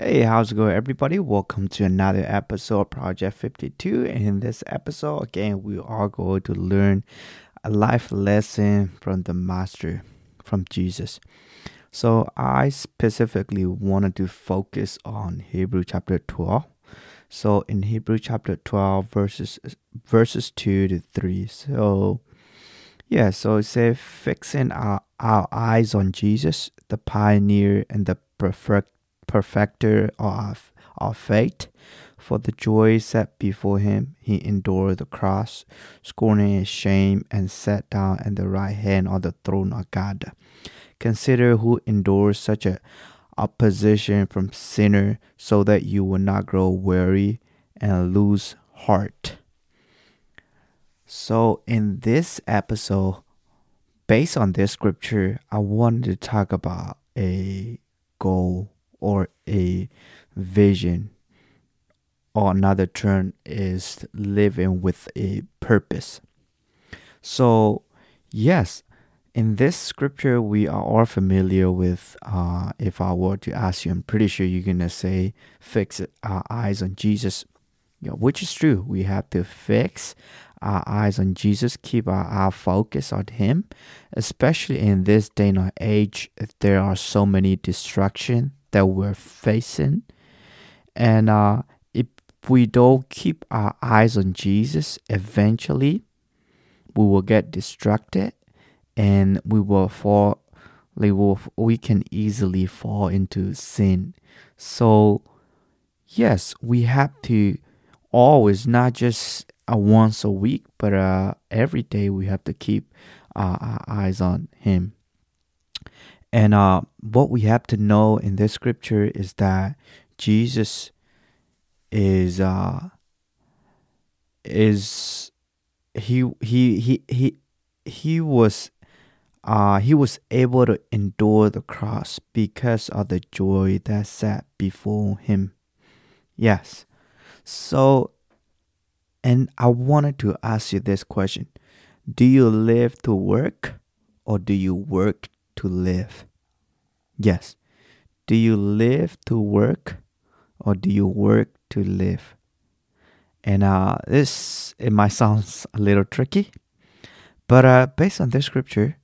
Hey, how's it going, everybody? Welcome to another episode of Project 52. In this episode, again, we are going to learn a life lesson from the Master, from Jesus. So, I specifically wanted to focus on Hebrew chapter 12. So, in Hebrew chapter 12, verses verses 2 to 3. So, yeah, so it says, fixing our, our eyes on Jesus, the pioneer and the perfect perfecter of our faith. For the joy set before him, he endured the cross, scorning its shame, and sat down at the right hand of the throne of God. Consider who endures such a opposition from sinner, so that you will not grow weary and lose heart. So, in this episode, based on this scripture, I wanted to talk about a goal or a vision or another term is living with a purpose. So, yes, in this scripture, we are all familiar with. Uh, if I were to ask you, I'm pretty sure you're gonna say, "Fix our eyes on Jesus," yeah, which is true. We have to fix our eyes on Jesus, keep our, our focus on Him, especially in this day and age. There are so many distractions that we're facing. And uh, if we don't keep our eyes on Jesus, eventually we will get distracted and we will fall we will we can easily fall into sin. So yes, we have to always not just uh, once a week, but uh, every day we have to keep uh, our eyes on Him. And uh, what we have to know in this scripture is that Jesus is uh, is he he he he he was uh, he was able to endure the cross because of the joy that sat before him. Yes. So, and I wanted to ask you this question Do you live to work or do you work to live? Yes. Do you live to work or do you work to live? And uh, this, it might sound a little tricky, but uh, based on this scripture,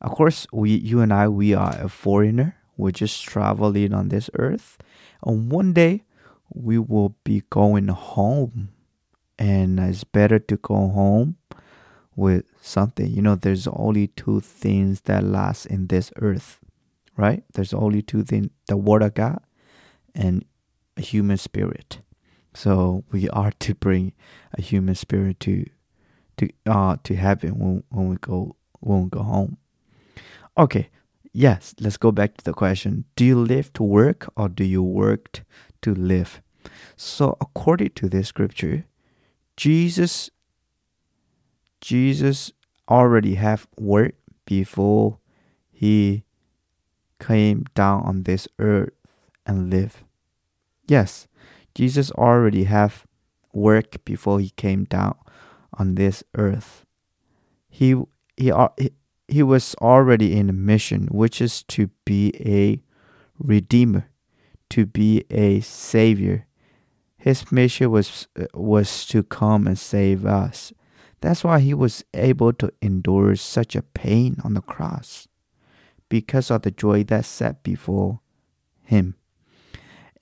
of course, we, you and I, we are a foreigner. We're just traveling on this earth. And one day, we will be going home. And it's better to go home with something. You know, there's only two things that last in this earth, right? There's only two things the Word of God and a human spirit. So we are to bring a human spirit to to uh to heaven when, when we go when we go home. Okay, yes, let's go back to the question. Do you live to work or do you work to live? So according to this scripture, Jesus Jesus already have work before he came down on this earth and live. Yes, Jesus already have work before he came down on this earth. He he he was already in a mission which is to be a redeemer, to be a savior. His mission was was to come and save us. That's why he was able to endure such a pain on the cross because of the joy that sat before him.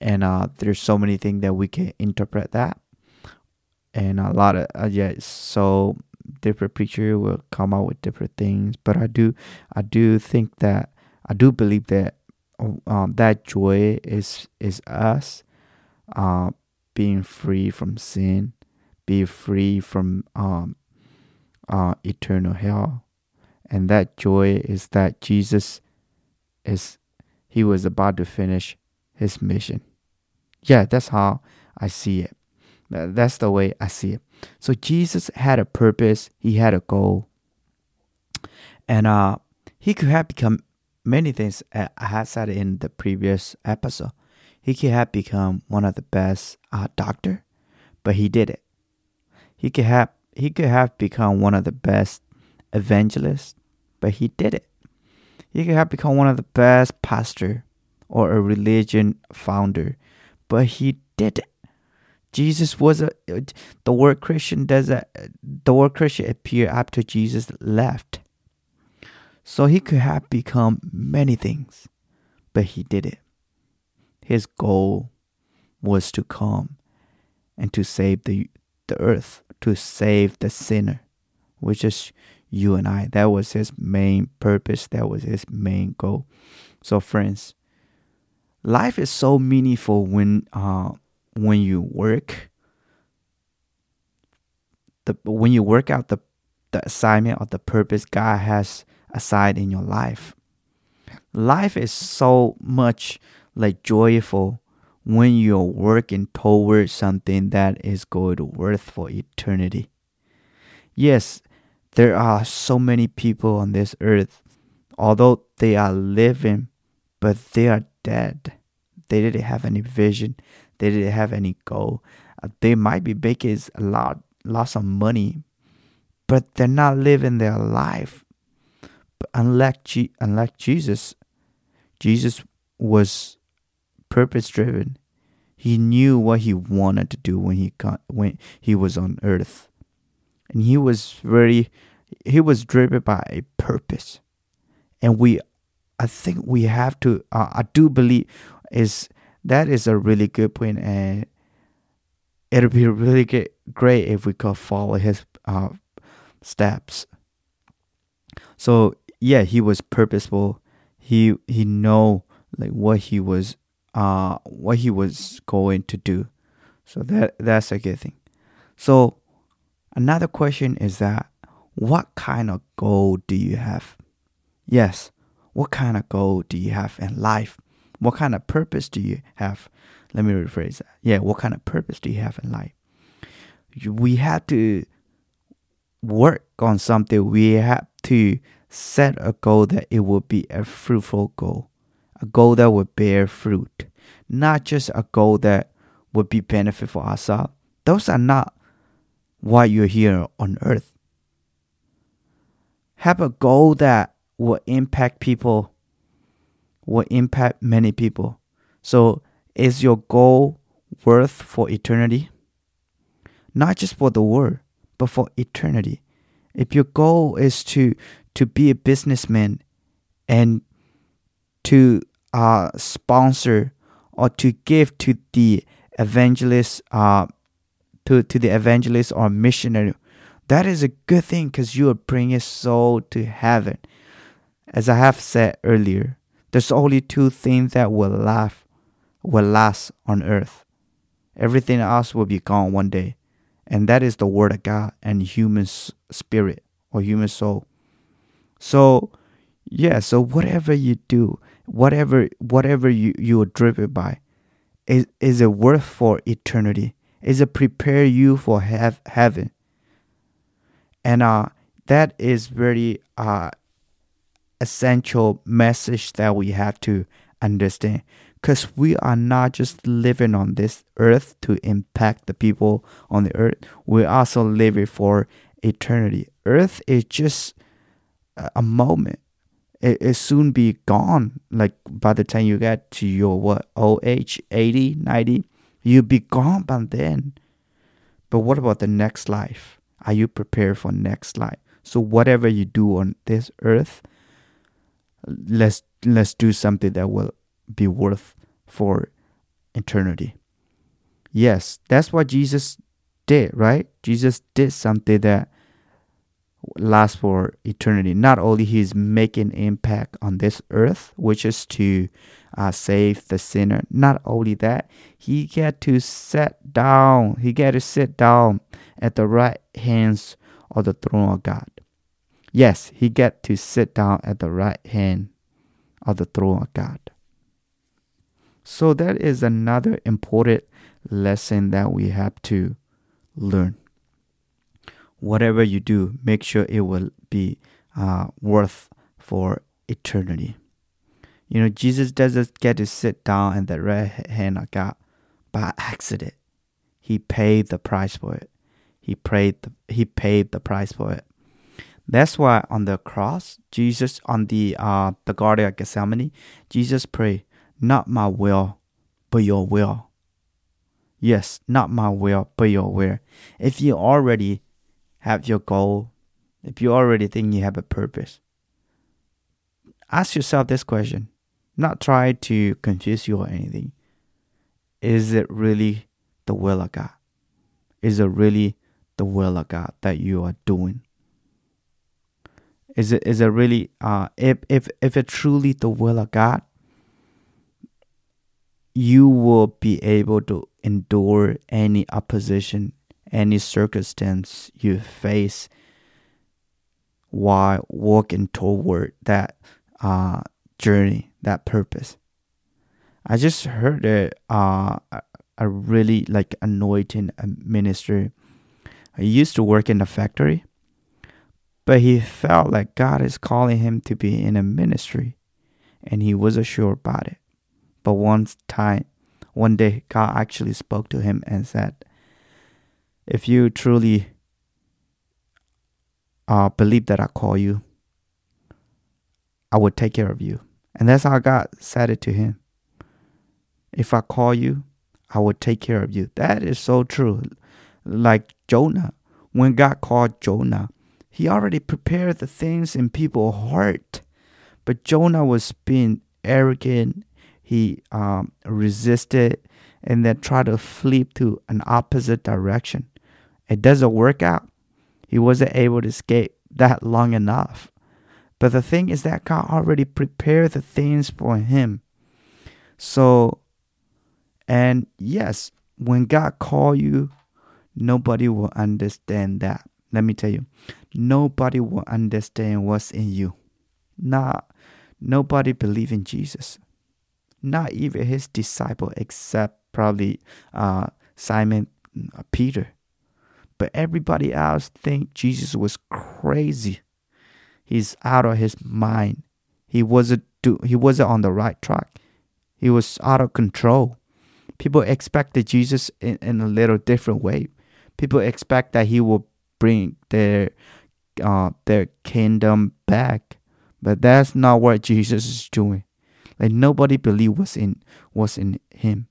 And uh, there's so many things that we can interpret that, and a lot of uh, yeah. So different preacher will come out with different things, but I do, I do think that I do believe that um, that joy is is us uh, being free from sin, be free from um, uh, eternal hell. And that joy is that Jesus is, he was about to finish his mission. Yeah, that's how I see it. That's the way I see it. So Jesus had a purpose, he had a goal. And uh, he could have become many things. I had said in the previous episode. He could have become one of the best uh, doctor, but he did it. He could have he could have become one of the best evangelists, but he did it. He could have become one of the best pastor or a religion founder, but he did it. Jesus was a the word Christian does a, the word Christian appear after Jesus left. So he could have become many things, but he did it. His goal was to come and to save the the earth, to save the sinner, which is you and I. That was his main purpose, that was his main goal. So friends, life is so meaningful when uh when you work the when you work out the the assignment or the purpose God has assigned in your life. Life is so much like joyful when you're working towards something that is going to worth for eternity. Yes, there are so many people on this earth, although they are living, but they are dead. They didn't have any vision. They didn't have any goal. Uh, they might be making a lot, lots of money, but they're not living their life. But unlike, unlike Jesus, Jesus was purpose driven. He knew what he wanted to do when he got, when he was on earth. And he was very he was driven by a purpose. And we I think we have to uh, I do believe is that is a really good point and it'll be really good, great if we could follow his uh, steps. So yeah, he was purposeful. He he know like what he was uh what he was going to do. So that that's a good thing. So another question is that what kind of goal do you have? Yes, what kind of goal do you have in life? What kind of purpose do you have? Let me rephrase that. Yeah, what kind of purpose do you have in life? We have to work on something. We have to set a goal that it will be a fruitful goal a goal that would bear fruit, not just a goal that would be benefit for ourselves. Those are not why you're here on earth. Have a goal that will impact people, will impact many people. So, is your goal worth for eternity? Not just for the world, but for eternity. If your goal is to to be a businessman and to uh, sponsor or to give to the evangelist, uh, to, to the evangelist or missionary, that is a good thing because you are bringing soul to heaven. As I have said earlier, there's only two things that will last, will last on earth. Everything else will be gone one day, and that is the word of God and human spirit or human soul. So yeah, so whatever you do, whatever whatever you, you are driven by, is is it worth for eternity? Is it prepare you for have, heaven? And uh that is very uh essential message that we have to understand because we are not just living on this earth to impact the people on the earth we're also living for eternity earth is just a moment it, it soon be gone. Like by the time you get to your what old age, 80, 90, you'll be gone by then. But what about the next life? Are you prepared for next life? So whatever you do on this earth, let's let's do something that will be worth for eternity. Yes, that's what Jesus did, right? Jesus did something that last for eternity. Not only he's making impact on this earth, which is to uh, save the sinner. Not only that, he get to sit down. He get to sit down at the right hands of the throne of God. Yes, he get to sit down at the right hand of the throne of God. So that is another important lesson that we have to learn whatever you do, make sure it will be uh, worth for eternity. You know, Jesus doesn't get to sit down in the right hand of God by accident. He paid the price for it. He paid the, he paid the price for it. That's why on the cross, Jesus on the uh, the Garden of Gethsemane, Jesus prayed, not my will, but your will. Yes, not my will, but your will. If you already have your goal, if you already think you have a purpose, ask yourself this question. Not try to confuse you or anything. Is it really the will of God? Is it really the will of God that you are doing? Is it is it really uh if if if it's truly the will of God, you will be able to endure any opposition, any circumstance you face while walking toward that uh journey, that purpose. I just heard a uh a really like anointing minister. He used to work in a factory but he felt like God is calling him to be in a ministry, and he wasn't sure about it. But one time, one day, God actually spoke to him and said, If you truly uh, believe that I call you, I will take care of you. And that's how God said it to him. If I call you, I will take care of you. That is so true. Like Jonah, when God called Jonah, he already prepared the things in people's heart. But Jonah was being arrogant. He um, resisted and then tried to flip to an opposite direction. It doesn't work out. He wasn't able to escape that long enough. But the thing is that God already prepared the things for him. So, and yes, when God call you, nobody will understand that. Let me tell you, nobody will understand what's in you. Not nobody believe in Jesus. Not even his disciple, except probably uh, Simon uh, Peter. But everybody else think Jesus was crazy. He's out of his mind. He wasn't do, he wasn't on the right track. He was out of control. People expected Jesus in, in a little different way. People expect that he will bring their uh, their kingdom back. But that's not what Jesus is doing. Like nobody believed was in was in him.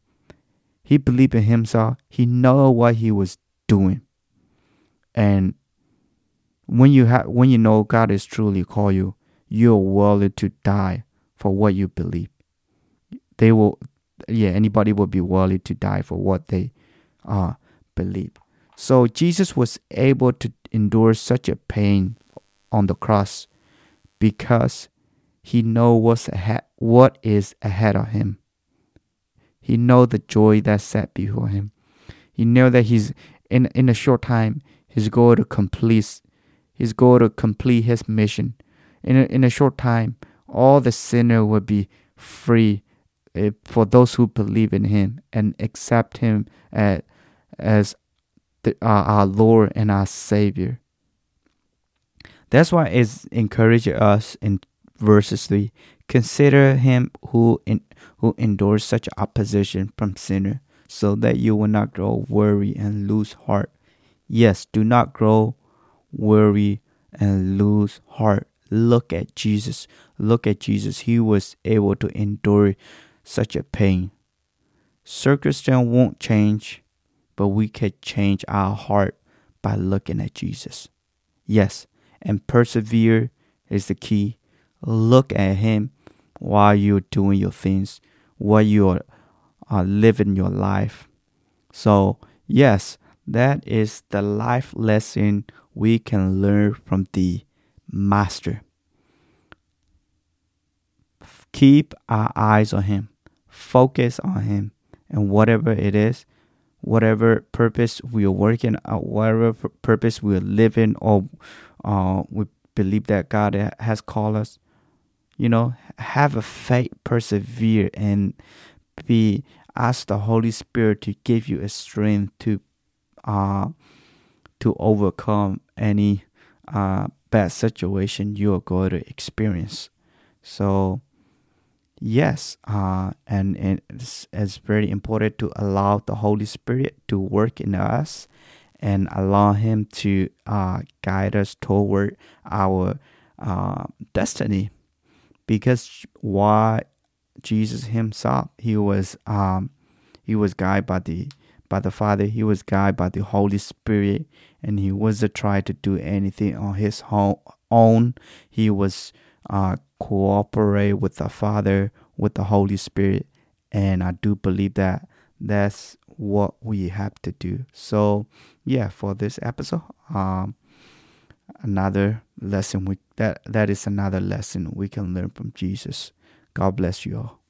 He believed in himself. He know what he was doing. And when you have when you know God is truly call you, you're willing to die for what you believe. They will yeah, anybody will be willing to die for what they uh believe. So Jesus was able to endure such a pain on the cross because he know what's ahead, what is ahead of him. He know the joy that's set before him. He know that he's in in a short time he's going to complete he's going to complete his mission. In a, in a short time, all the sinner will be free uh, for those who believe in him and accept him as, as the, uh, our Lord and our Savior. That's why it encourages us in verses 3 consider him who in, who endures such opposition from sinner so that you will not grow weary and lose heart yes do not grow weary and lose heart look at jesus look at jesus he was able to endure such a pain circumstance won't change but we can change our heart by looking at Jesus. Yes, and persevere is the key. Look at Him while you're doing your things, while you're uh, living your life. So, yes, that is the life lesson we can learn from the Master. Keep our eyes on Him, focus on Him, and whatever it is, whatever purpose we are working out, whatever purpose we are living, or uh, we believe that God has called us. You know, have a faith, persevere, and be ask the Holy Spirit to give you a strength to uh to overcome any uh bad situation you are going to experience. So Yes, uh, and, it's, it's very important to allow the Holy Spirit to work in us and allow Him to uh, guide us toward our uh, destiny. Because why Jesus himself. He was um, he was guided by the by the Father. He was guided by the Holy Spirit, and he wasn't trying to do anything on his own. He was uh, cooperate with the Father, with the Holy Spirit, and I do believe that that's what we have to do. So, yeah, for this episode, um, another lesson we that that is another lesson we can learn from Jesus. God bless you all.